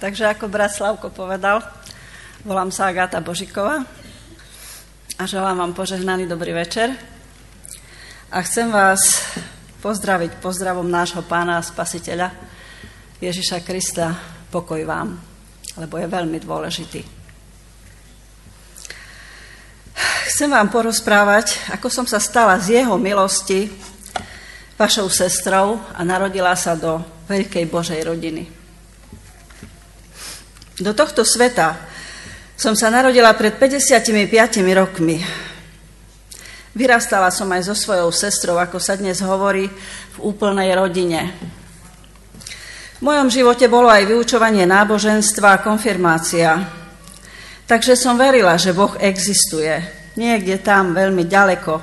Takže ako brat Slavko povedal, volám sa Agáta Božiková a želám vám požehnaný dobrý večer. A chcem vás pozdraviť pozdravom nášho pána a spasiteľa Ježiša Krista, pokoj vám, lebo je veľmi dôležitý. Chcem vám porozprávať, ako som sa stala z jeho milosti vašou sestrou a narodila sa do veľkej Božej rodiny. Do tohto sveta som sa narodila pred 55 rokmi. Vyrastala som aj so svojou sestrou, ako sa dnes hovorí, v úplnej rodine. V mojom živote bolo aj vyučovanie náboženstva a konfirmácia. Takže som verila, že Boh existuje. Niekde tam, veľmi ďaleko.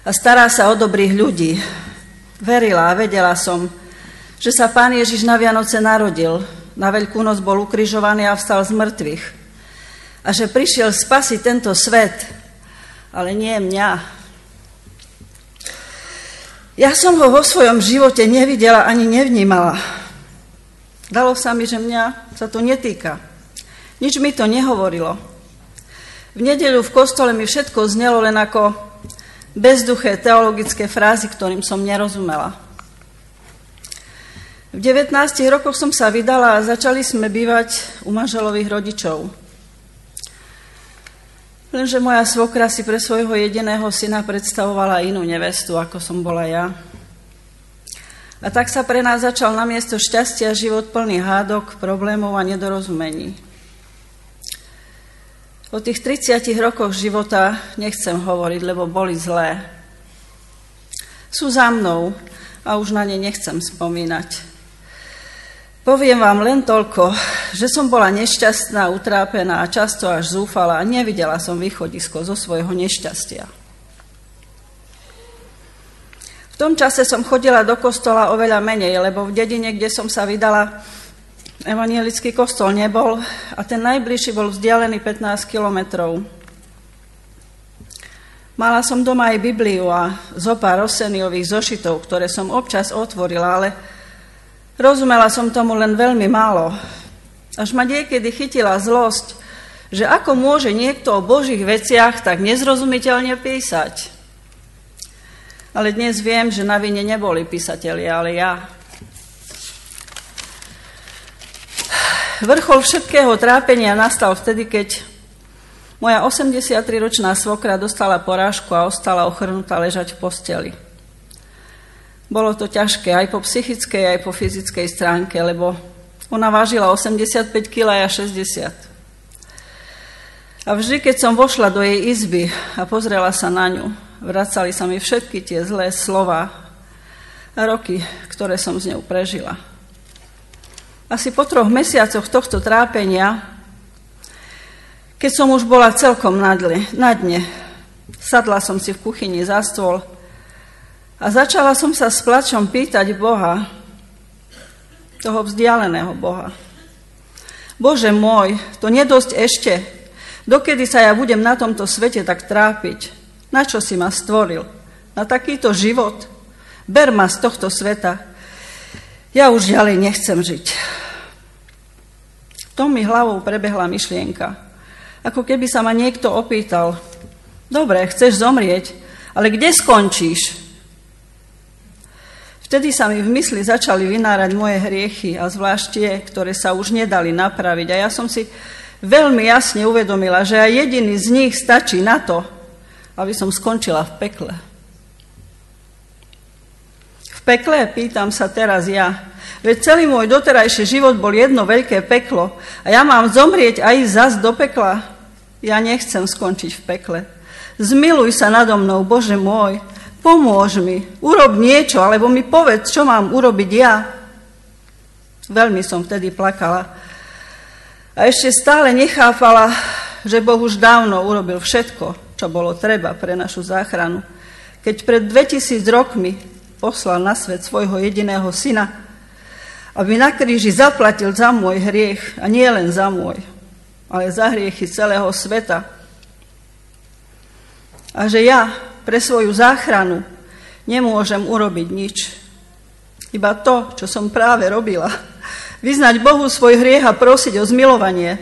A stará sa o dobrých ľudí. Verila a vedela som, že sa Pán Ježiš na Vianoce narodil, na Veľkú noc bol ukrižovaný a vstal z mŕtvych. A že prišiel spasiť tento svet, ale nie mňa. Ja som ho vo svojom živote nevidela ani nevnímala. Dalo sa mi, že mňa sa to netýka. Nič mi to nehovorilo. V nedeľu v kostole mi všetko znelo len ako bezduché teologické frázy, ktorým som nerozumela. V 19 rokoch som sa vydala a začali sme bývať u manželových rodičov. Lenže moja svokra si pre svojho jediného syna predstavovala inú nevestu, ako som bola ja. A tak sa pre nás začal na miesto šťastia život plný hádok, problémov a nedorozumení. O tých 30 rokoch života nechcem hovoriť, lebo boli zlé. Sú za mnou a už na ne nechcem spomínať. Poviem vám len toľko, že som bola nešťastná, utrápená a často až zúfala a nevidela som východisko zo svojho nešťastia. V tom čase som chodila do kostola oveľa menej, lebo v dedine, kde som sa vydala, evanielický kostol nebol a ten najbližší bol vzdialený 15 kilometrov. Mala som doma aj Bibliu a zopár Roseniových zošitov, ktoré som občas otvorila, ale Rozumela som tomu len veľmi málo. Až ma niekedy chytila zlosť, že ako môže niekto o Božích veciach tak nezrozumiteľne písať. Ale dnes viem, že na vine neboli písatelia, ale ja. Vrchol všetkého trápenia nastal vtedy, keď moja 83-ročná svokra dostala porážku a ostala ochrnutá ležať v posteli. Bolo to ťažké aj po psychickej, aj po fyzickej stránke, lebo ona vážila 85 kg a 60. A vždy, keď som vošla do jej izby a pozrela sa na ňu, vracali sa mi všetky tie zlé slova a roky, ktoré som s ňou prežila. Asi po troch mesiacoch tohto trápenia, keď som už bola celkom na dne, sadla som si v kuchyni za stôl a začala som sa s plačom pýtať Boha, toho vzdialeného Boha. Bože môj, to nedosť ešte. Dokedy sa ja budem na tomto svete tak trápiť? Na čo si ma stvoril? Na takýto život? Ber ma z tohto sveta. Ja už ďalej nechcem žiť. V tom mi hlavou prebehla myšlienka. Ako keby sa ma niekto opýtal, dobre, chceš zomrieť, ale kde skončíš? Vtedy sa mi v mysli začali vynárať moje hriechy a zvlášť tie, ktoré sa už nedali napraviť. A ja som si veľmi jasne uvedomila, že aj jediný z nich stačí na to, aby som skončila v pekle. V pekle, pýtam sa teraz ja, veď celý môj doterajší život bol jedno veľké peklo a ja mám zomrieť aj zas do pekla. Ja nechcem skončiť v pekle. Zmiluj sa nado mnou, Bože môj, pomôž mi, urob niečo, alebo mi povedz, čo mám urobiť ja. Veľmi som vtedy plakala. A ešte stále nechápala, že Boh už dávno urobil všetko, čo bolo treba pre našu záchranu. Keď pred 2000 rokmi poslal na svet svojho jediného syna, aby na kríži zaplatil za môj hriech, a nie len za môj, ale za hriechy celého sveta. A že ja pre svoju záchranu nemôžem urobiť nič. Iba to, čo som práve robila. Vyznať Bohu svoj hriech a prosiť o zmilovanie,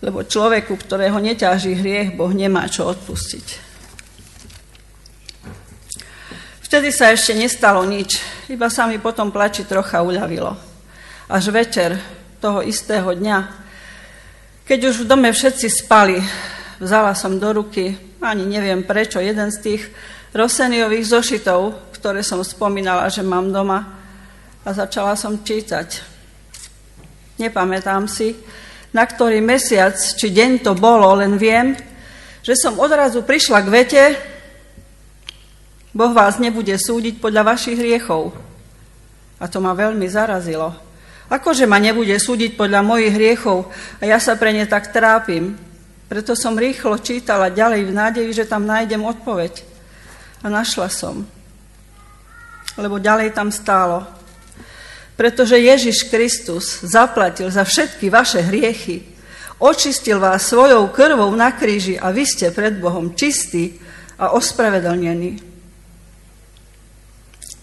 lebo človeku, ktorého neťaží hriech, Boh nemá čo odpustiť. Vtedy sa ešte nestalo nič, iba sa mi potom plači trocha uľavilo. Až večer toho istého dňa, keď už v dome všetci spali, vzala som do ruky, ani neviem prečo, jeden z tých Roseniových zošitov, ktoré som spomínala, že mám doma a začala som čítať. Nepamätám si, na ktorý mesiac či deň to bolo, len viem, že som odrazu prišla k vete, Boh vás nebude súdiť podľa vašich hriechov. A to ma veľmi zarazilo. Akože ma nebude súdiť podľa mojich hriechov a ja sa pre ne tak trápim. Preto som rýchlo čítala ďalej v nádeji, že tam nájdem odpoveď. A našla som. Lebo ďalej tam stálo. Pretože Ježiš Kristus zaplatil za všetky vaše hriechy, očistil vás svojou krvou na kríži a vy ste pred Bohom čistí a ospravedlnení.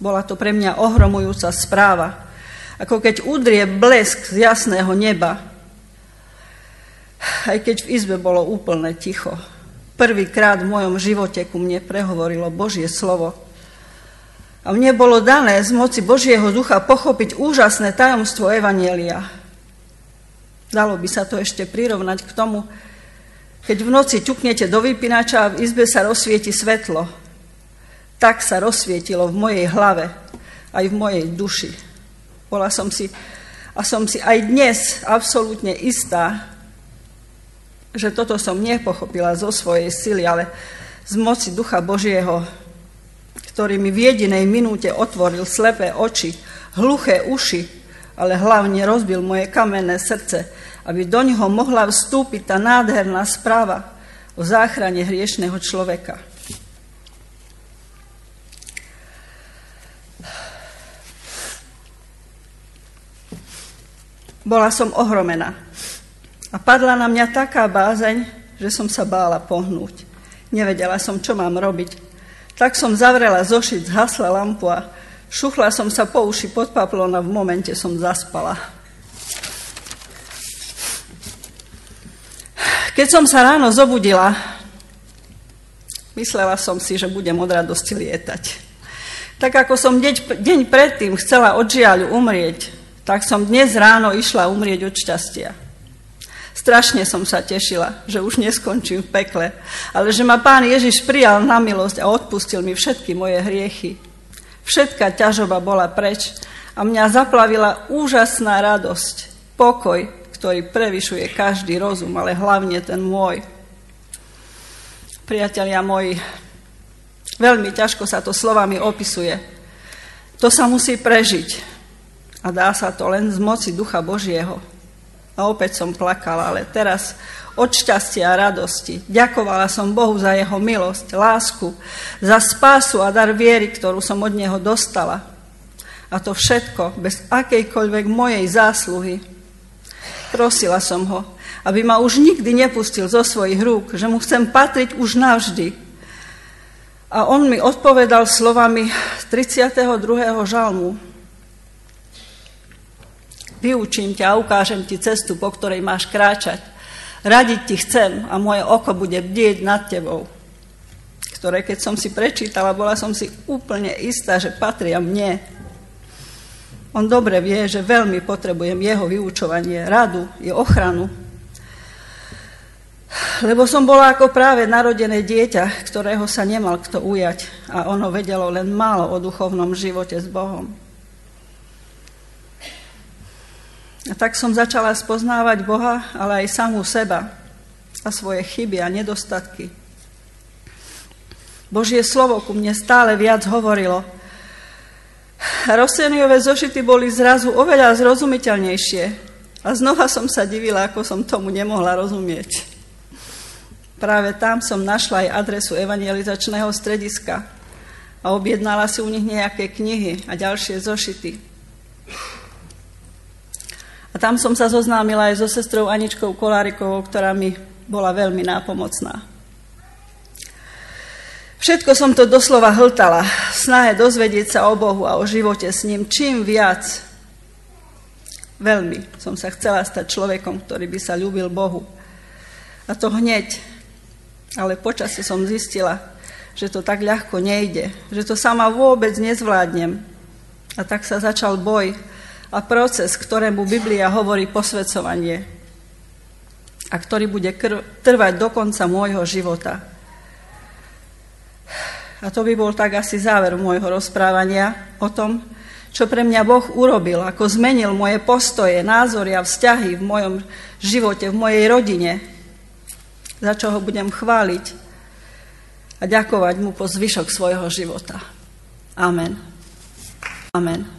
Bola to pre mňa ohromujúca správa, ako keď udrie blesk z jasného neba, aj keď v izbe bolo úplne ticho. Prvýkrát v mojom živote ku mne prehovorilo Božie slovo – a mne bolo dané z moci Božieho ducha pochopiť úžasné tajomstvo Evanielia. Dalo by sa to ešte prirovnať k tomu, keď v noci ťuknete do vypínača a v izbe sa rozsvieti svetlo. Tak sa rozsvietilo v mojej hlave, aj v mojej duši. Bola som si a som si aj dnes absolútne istá, že toto som nepochopila zo svojej sily, ale z moci Ducha Božieho, ktorý mi v jedinej minúte otvoril slepé oči, hluché uši, ale hlavne rozbil moje kamenné srdce, aby do neho mohla vstúpiť tá nádherná správa o záchrane hriešného človeka. Bola som ohromená a padla na mňa taká bázeň, že som sa bála pohnúť. Nevedela som, čo mám robiť. Tak som zavrela zošit, zhasla lampu a šuchla som sa po uši pod paplón a v momente som zaspala. Keď som sa ráno zobudila, myslela som si, že budem od radosti lietať. Tak ako som deň, deň predtým chcela od žiaľu umrieť, tak som dnes ráno išla umrieť od šťastia. Strašne som sa tešila, že už neskončím v pekle, ale že ma pán Ježiš prijal na milosť a odpustil mi všetky moje hriechy. Všetká ťažoba bola preč a mňa zaplavila úžasná radosť, pokoj, ktorý prevyšuje každý rozum, ale hlavne ten môj. Priatelia moji, veľmi ťažko sa to slovami opisuje. To sa musí prežiť a dá sa to len z moci Ducha Božieho. A opäť som plakala, ale teraz od šťastia a radosti. Ďakovala som Bohu za jeho milosť, lásku, za spásu a dar viery, ktorú som od neho dostala. A to všetko bez akejkoľvek mojej zásluhy. Prosila som ho, aby ma už nikdy nepustil zo svojich rúk, že mu chcem patriť už navždy. A on mi odpovedal slovami 32. žalmu. Vyučím ťa a ukážem ti cestu, po ktorej máš kráčať. Radiť ti chcem a moje oko bude bdieť nad tebou. Ktoré keď som si prečítala, bola som si úplne istá, že patria mne. On dobre vie, že veľmi potrebujem jeho vyučovanie, radu i ochranu. Lebo som bola ako práve narodené dieťa, ktorého sa nemal kto ujať a ono vedelo len málo o duchovnom živote s Bohom. A tak som začala spoznávať Boha, ale aj samú seba a svoje chyby a nedostatky. Božie slovo ku mne stále viac hovorilo. Roseniové zošity boli zrazu oveľa zrozumiteľnejšie a znova som sa divila, ako som tomu nemohla rozumieť. Práve tam som našla aj adresu evangelizačného strediska a objednala si u nich nejaké knihy a ďalšie zošity. Tam som sa zoznámila aj so sestrou Aničkou Kolárikovou, ktorá mi bola veľmi nápomocná. Všetko som to doslova hltala, snahe dozvedieť sa o Bohu a o živote s ním čím viac. Veľmi som sa chcela stať človekom, ktorý by sa ľúbil Bohu. A to hneď. Ale počasie som zistila, že to tak ľahko nejde, že to sama vôbec nezvládnem. A tak sa začal boj a proces, ktorému Biblia hovorí posvedcovanie a ktorý bude trvať do konca môjho života. A to by bol tak asi záver môjho rozprávania o tom, čo pre mňa Boh urobil, ako zmenil moje postoje, názory a vzťahy v mojom živote, v mojej rodine, za čo ho budem chváliť a ďakovať mu po zvyšok svojho života. Amen. Amen.